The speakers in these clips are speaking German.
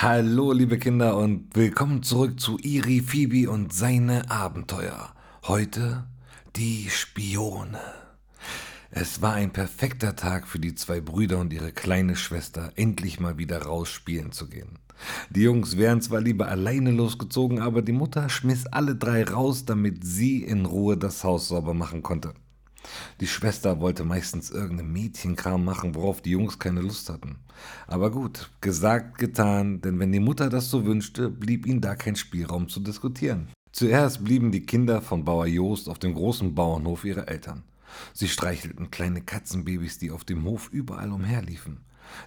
Hallo, liebe Kinder, und willkommen zurück zu Iri, Phoebe und seine Abenteuer. Heute die Spione. Es war ein perfekter Tag für die zwei Brüder und ihre kleine Schwester, endlich mal wieder raus spielen zu gehen. Die Jungs wären zwar lieber alleine losgezogen, aber die Mutter schmiss alle drei raus, damit sie in Ruhe das Haus sauber machen konnte. Die Schwester wollte meistens irgendeinen Mädchenkram machen, worauf die Jungs keine Lust hatten. Aber gut, gesagt, getan, denn wenn die Mutter das so wünschte, blieb ihnen da kein Spielraum zu diskutieren. Zuerst blieben die Kinder von Bauer Joost auf dem großen Bauernhof ihrer Eltern. Sie streichelten kleine Katzenbabys, die auf dem Hof überall umherliefen.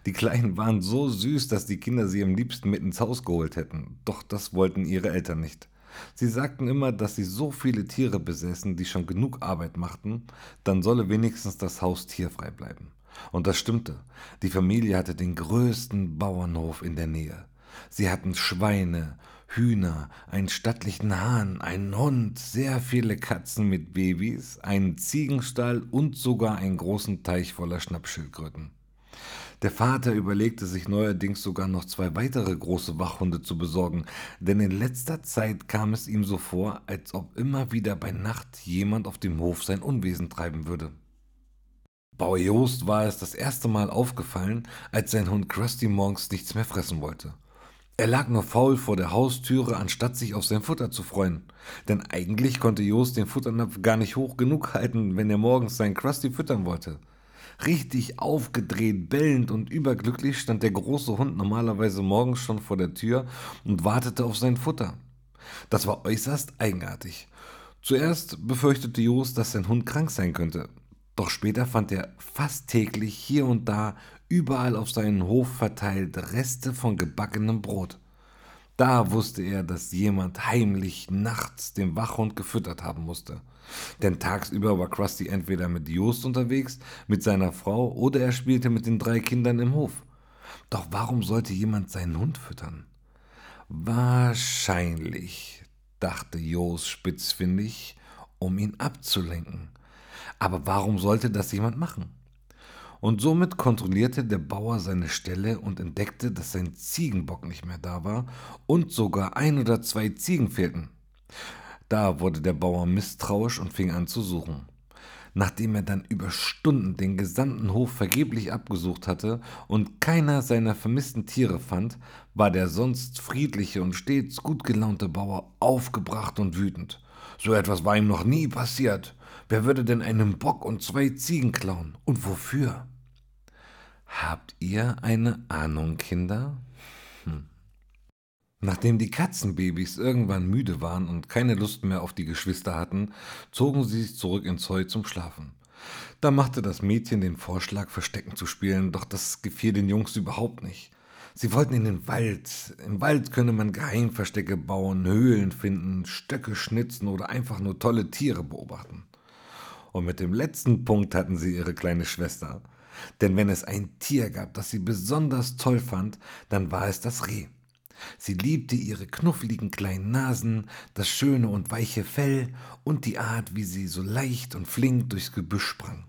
Die Kleinen waren so süß, dass die Kinder sie am liebsten mit ins Haus geholt hätten, doch das wollten ihre Eltern nicht. Sie sagten immer, dass sie so viele Tiere besessen, die schon genug Arbeit machten, dann solle wenigstens das Haus tierfrei bleiben. Und das stimmte. Die Familie hatte den größten Bauernhof in der Nähe. Sie hatten Schweine, Hühner, einen stattlichen Hahn, einen Hund, sehr viele Katzen mit Babys, einen Ziegenstall und sogar einen großen Teich voller Schnappschildkröten. Der Vater überlegte sich neuerdings sogar noch zwei weitere große Wachhunde zu besorgen, denn in letzter Zeit kam es ihm so vor, als ob immer wieder bei Nacht jemand auf dem Hof sein Unwesen treiben würde. Bauer Joost war es das erste Mal aufgefallen, als sein Hund Krusty morgens nichts mehr fressen wollte. Er lag nur faul vor der Haustüre, anstatt sich auf sein Futter zu freuen. Denn eigentlich konnte Joost den Futternapf gar nicht hoch genug halten, wenn er morgens seinen Krusty füttern wollte. Richtig aufgedreht, bellend und überglücklich stand der große Hund normalerweise morgens schon vor der Tür und wartete auf sein Futter. Das war äußerst eigenartig. Zuerst befürchtete Jost, dass sein Hund krank sein könnte. Doch später fand er fast täglich hier und da überall auf seinen Hof verteilt Reste von gebackenem Brot. Da wusste er, dass jemand heimlich nachts den Wachhund gefüttert haben musste. Denn tagsüber war Krusty entweder mit Jost unterwegs, mit seiner Frau oder er spielte mit den drei Kindern im Hof. Doch warum sollte jemand seinen Hund füttern? Wahrscheinlich, dachte Jost spitzfindig, um ihn abzulenken. Aber warum sollte das jemand machen? Und somit kontrollierte der Bauer seine Stelle und entdeckte, dass sein Ziegenbock nicht mehr da war und sogar ein oder zwei Ziegen fehlten. Da wurde der Bauer misstrauisch und fing an zu suchen. Nachdem er dann über Stunden den gesamten Hof vergeblich abgesucht hatte und keiner seiner vermissten Tiere fand, war der sonst friedliche und stets gut gelaunte Bauer aufgebracht und wütend. So etwas war ihm noch nie passiert. Wer würde denn einen Bock und zwei Ziegen klauen? Und wofür? Habt ihr eine Ahnung, Kinder? Hm. Nachdem die Katzenbabys irgendwann müde waren und keine Lust mehr auf die Geschwister hatten, zogen sie sich zurück ins Heu zum Schlafen. Da machte das Mädchen den Vorschlag, Verstecken zu spielen, doch das gefiel den Jungs überhaupt nicht. Sie wollten in den Wald. Im Wald könne man Geheimverstecke bauen, Höhlen finden, Stöcke schnitzen oder einfach nur tolle Tiere beobachten. Und mit dem letzten Punkt hatten sie ihre kleine Schwester. Denn wenn es ein Tier gab, das sie besonders toll fand, dann war es das Reh. Sie liebte ihre knuffligen kleinen Nasen, das schöne und weiche Fell und die Art, wie sie so leicht und flink durchs Gebüsch sprang.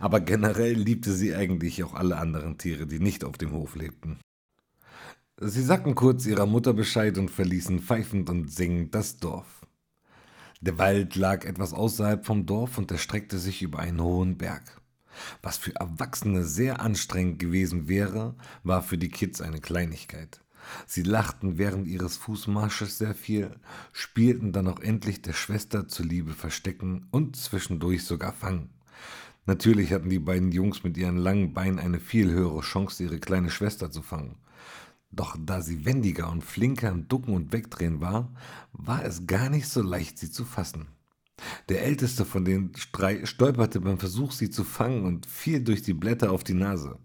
Aber generell liebte sie eigentlich auch alle anderen Tiere, die nicht auf dem Hof lebten. Sie sagten kurz ihrer Mutter Bescheid und verließen pfeifend und singend das Dorf. Der Wald lag etwas außerhalb vom Dorf und erstreckte sich über einen hohen Berg. Was für Erwachsene sehr anstrengend gewesen wäre, war für die Kids eine Kleinigkeit. Sie lachten während ihres Fußmarsches sehr viel, spielten dann auch endlich der Schwester zuliebe Verstecken und zwischendurch sogar Fangen. Natürlich hatten die beiden Jungs mit ihren langen Beinen eine viel höhere Chance, ihre kleine Schwester zu fangen. Doch da sie wendiger und flinker im Ducken und Wegdrehen war, war es gar nicht so leicht, sie zu fassen. Der älteste von den drei stolperte beim Versuch, sie zu fangen und fiel durch die Blätter auf die Nase.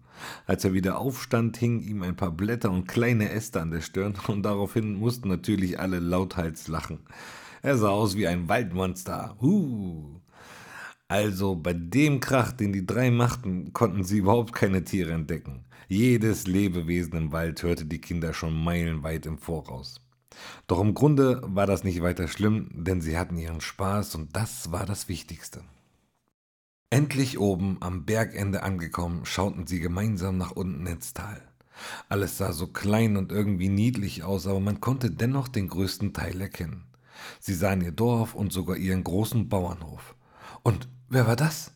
Als er wieder aufstand, hingen ihm ein paar Blätter und kleine Äste an der Stirn und daraufhin mussten natürlich alle lauthals lachen. Er sah aus wie ein Waldmonster. Huh. Also bei dem Krach, den die drei machten, konnten sie überhaupt keine Tiere entdecken. Jedes Lebewesen im Wald hörte die Kinder schon meilenweit im Voraus. Doch im Grunde war das nicht weiter schlimm, denn sie hatten ihren Spaß und das war das Wichtigste. Endlich oben am Bergende angekommen, schauten sie gemeinsam nach unten ins Tal. Alles sah so klein und irgendwie niedlich aus, aber man konnte dennoch den größten Teil erkennen. Sie sahen ihr Dorf und sogar ihren großen Bauernhof. Und wer war das?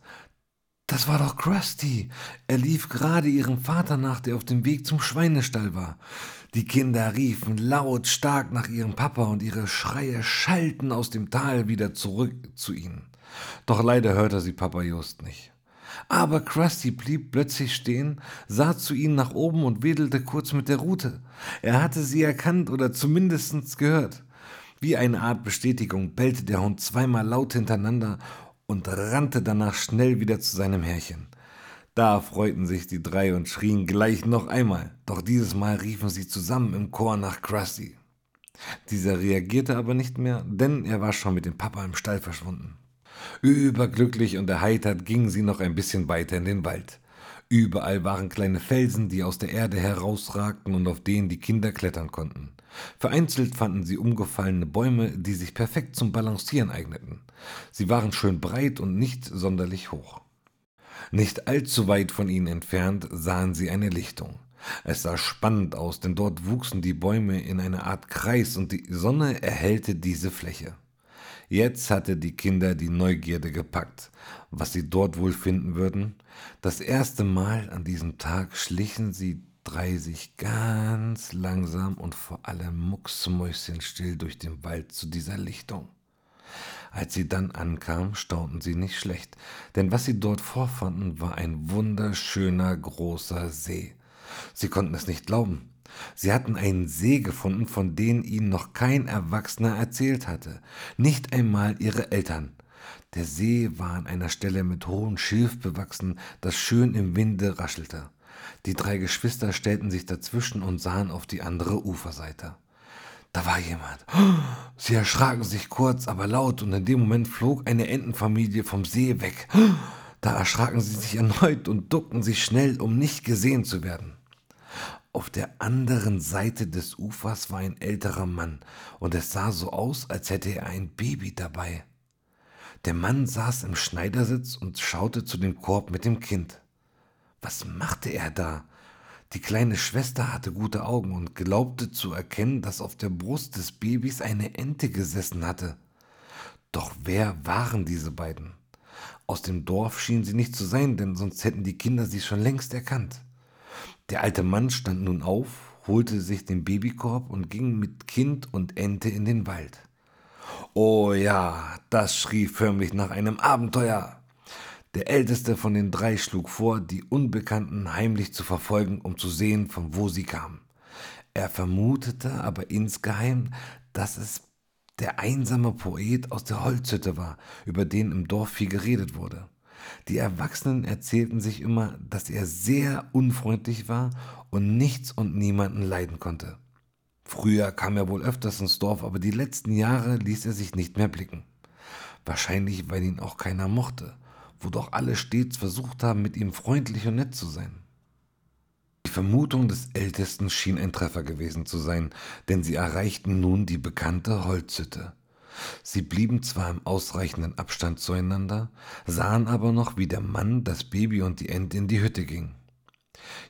Das war doch Krusty. Er lief gerade ihrem Vater nach, der auf dem Weg zum Schweinestall war. Die Kinder riefen laut stark nach ihrem Papa und ihre Schreie schallten aus dem Tal wieder zurück zu ihnen. Doch leider hörte sie Papa Just nicht. Aber Krusty blieb plötzlich stehen, sah zu ihnen nach oben und wedelte kurz mit der Rute. Er hatte sie erkannt oder zumindest gehört. Wie eine Art Bestätigung bellte der Hund zweimal laut hintereinander und rannte danach schnell wieder zu seinem Herrchen. Da freuten sich die drei und schrien gleich noch einmal, doch dieses Mal riefen sie zusammen im Chor nach Krusty. Dieser reagierte aber nicht mehr, denn er war schon mit dem Papa im Stall verschwunden. Überglücklich und erheitert gingen sie noch ein bisschen weiter in den Wald. Überall waren kleine Felsen, die aus der Erde herausragten und auf denen die Kinder klettern konnten. Vereinzelt fanden sie umgefallene Bäume, die sich perfekt zum Balancieren eigneten. Sie waren schön breit und nicht sonderlich hoch. Nicht allzu weit von ihnen entfernt sahen sie eine Lichtung. Es sah spannend aus, denn dort wuchsen die Bäume in eine Art Kreis und die Sonne erhellte diese Fläche. Jetzt hatte die Kinder die Neugierde gepackt, was sie dort wohl finden würden. Das erste Mal an diesem Tag schlichen sie drei sich ganz langsam und vor allem mucksmäuschenstill durch den Wald zu dieser Lichtung. Als sie dann ankamen, staunten sie nicht schlecht, denn was sie dort vorfanden, war ein wunderschöner großer See. Sie konnten es nicht glauben. Sie hatten einen See gefunden, von dem ihnen noch kein Erwachsener erzählt hatte, nicht einmal ihre Eltern. Der See war an einer Stelle mit hohem Schilf bewachsen, das schön im Winde raschelte. Die drei Geschwister stellten sich dazwischen und sahen auf die andere Uferseite. Da war jemand. Sie erschraken sich kurz, aber laut, und in dem Moment flog eine Entenfamilie vom See weg. Da erschraken sie sich erneut und duckten sich schnell, um nicht gesehen zu werden. Auf der anderen Seite des Ufers war ein älterer Mann, und es sah so aus, als hätte er ein Baby dabei. Der Mann saß im Schneidersitz und schaute zu dem Korb mit dem Kind. Was machte er da? Die kleine Schwester hatte gute Augen und glaubte zu erkennen, dass auf der Brust des Babys eine Ente gesessen hatte. Doch wer waren diese beiden? Aus dem Dorf schienen sie nicht zu sein, denn sonst hätten die Kinder sie schon längst erkannt. Der alte Mann stand nun auf, holte sich den Babykorb und ging mit Kind und Ente in den Wald. Oh ja, das schrie förmlich nach einem Abenteuer. Der älteste von den drei schlug vor, die Unbekannten heimlich zu verfolgen, um zu sehen, von wo sie kamen. Er vermutete aber insgeheim, dass es der einsame Poet aus der Holzhütte war, über den im Dorf viel geredet wurde. Die Erwachsenen erzählten sich immer, dass er sehr unfreundlich war und nichts und niemanden leiden konnte. Früher kam er wohl öfters ins Dorf, aber die letzten Jahre ließ er sich nicht mehr blicken. Wahrscheinlich, weil ihn auch keiner mochte wo doch alle stets versucht haben, mit ihm freundlich und nett zu sein. Die Vermutung des Ältesten schien ein Treffer gewesen zu sein, denn sie erreichten nun die bekannte Holzhütte. Sie blieben zwar im ausreichenden Abstand zueinander, sahen aber noch, wie der Mann, das Baby und die Ente in die Hütte ging.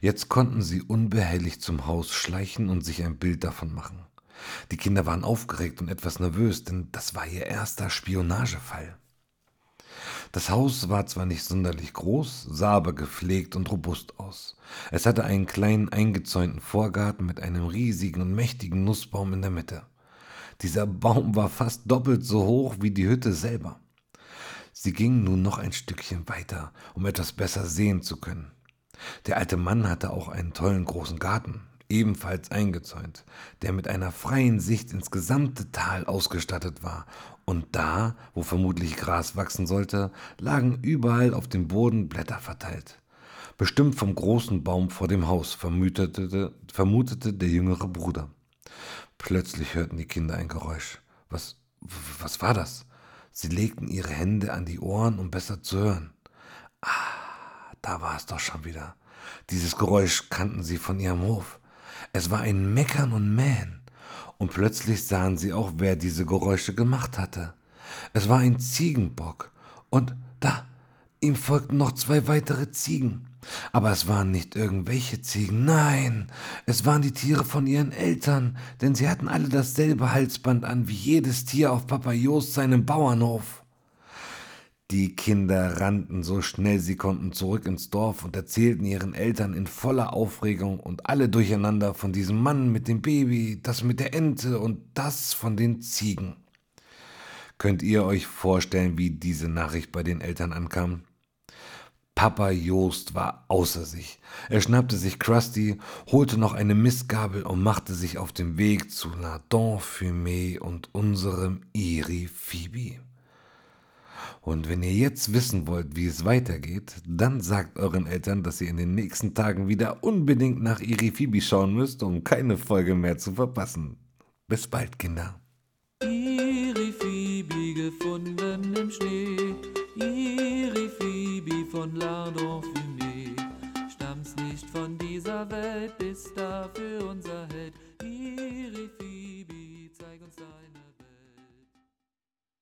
Jetzt konnten sie unbehelligt zum Haus schleichen und sich ein Bild davon machen. Die Kinder waren aufgeregt und etwas nervös, denn das war ihr erster Spionagefall. Das Haus war zwar nicht sonderlich groß, sah aber gepflegt und robust aus. Es hatte einen kleinen eingezäunten Vorgarten mit einem riesigen und mächtigen Nussbaum in der Mitte. Dieser Baum war fast doppelt so hoch wie die Hütte selber. Sie gingen nun noch ein Stückchen weiter, um etwas besser sehen zu können. Der alte Mann hatte auch einen tollen großen Garten, ebenfalls eingezäunt, der mit einer freien Sicht ins gesamte Tal ausgestattet war, und da, wo vermutlich Gras wachsen sollte, lagen überall auf dem Boden Blätter verteilt. Bestimmt vom großen Baum vor dem Haus, vermutete, vermutete der jüngere Bruder. Plötzlich hörten die Kinder ein Geräusch. Was, was war das? Sie legten ihre Hände an die Ohren, um besser zu hören. Ah, da war es doch schon wieder. Dieses Geräusch kannten sie von ihrem Hof. Es war ein Meckern und Mähen. Und plötzlich sahen sie auch, wer diese Geräusche gemacht hatte. Es war ein Ziegenbock. Und da, ihm folgten noch zwei weitere Ziegen. Aber es waren nicht irgendwelche Ziegen, nein, es waren die Tiere von ihren Eltern, denn sie hatten alle dasselbe Halsband an wie jedes Tier auf Papa Jost seinem Bauernhof. Die Kinder rannten so schnell sie konnten zurück ins Dorf und erzählten ihren Eltern in voller Aufregung und alle durcheinander von diesem Mann mit dem Baby, das mit der Ente und das von den Ziegen. Könnt ihr euch vorstellen, wie diese Nachricht bei den Eltern ankam? Papa Joost war außer sich. Er schnappte sich Krusty, holte noch eine Mistgabel und machte sich auf den Weg zu La Don Fumée und unserem Iri Phoebe. Und wenn ihr jetzt wissen wollt, wie es weitergeht, dann sagt euren Eltern, dass ihr in den nächsten Tagen wieder unbedingt nach Irifibi schauen müsst, um keine Folge mehr zu verpassen. Bis bald, Kinder.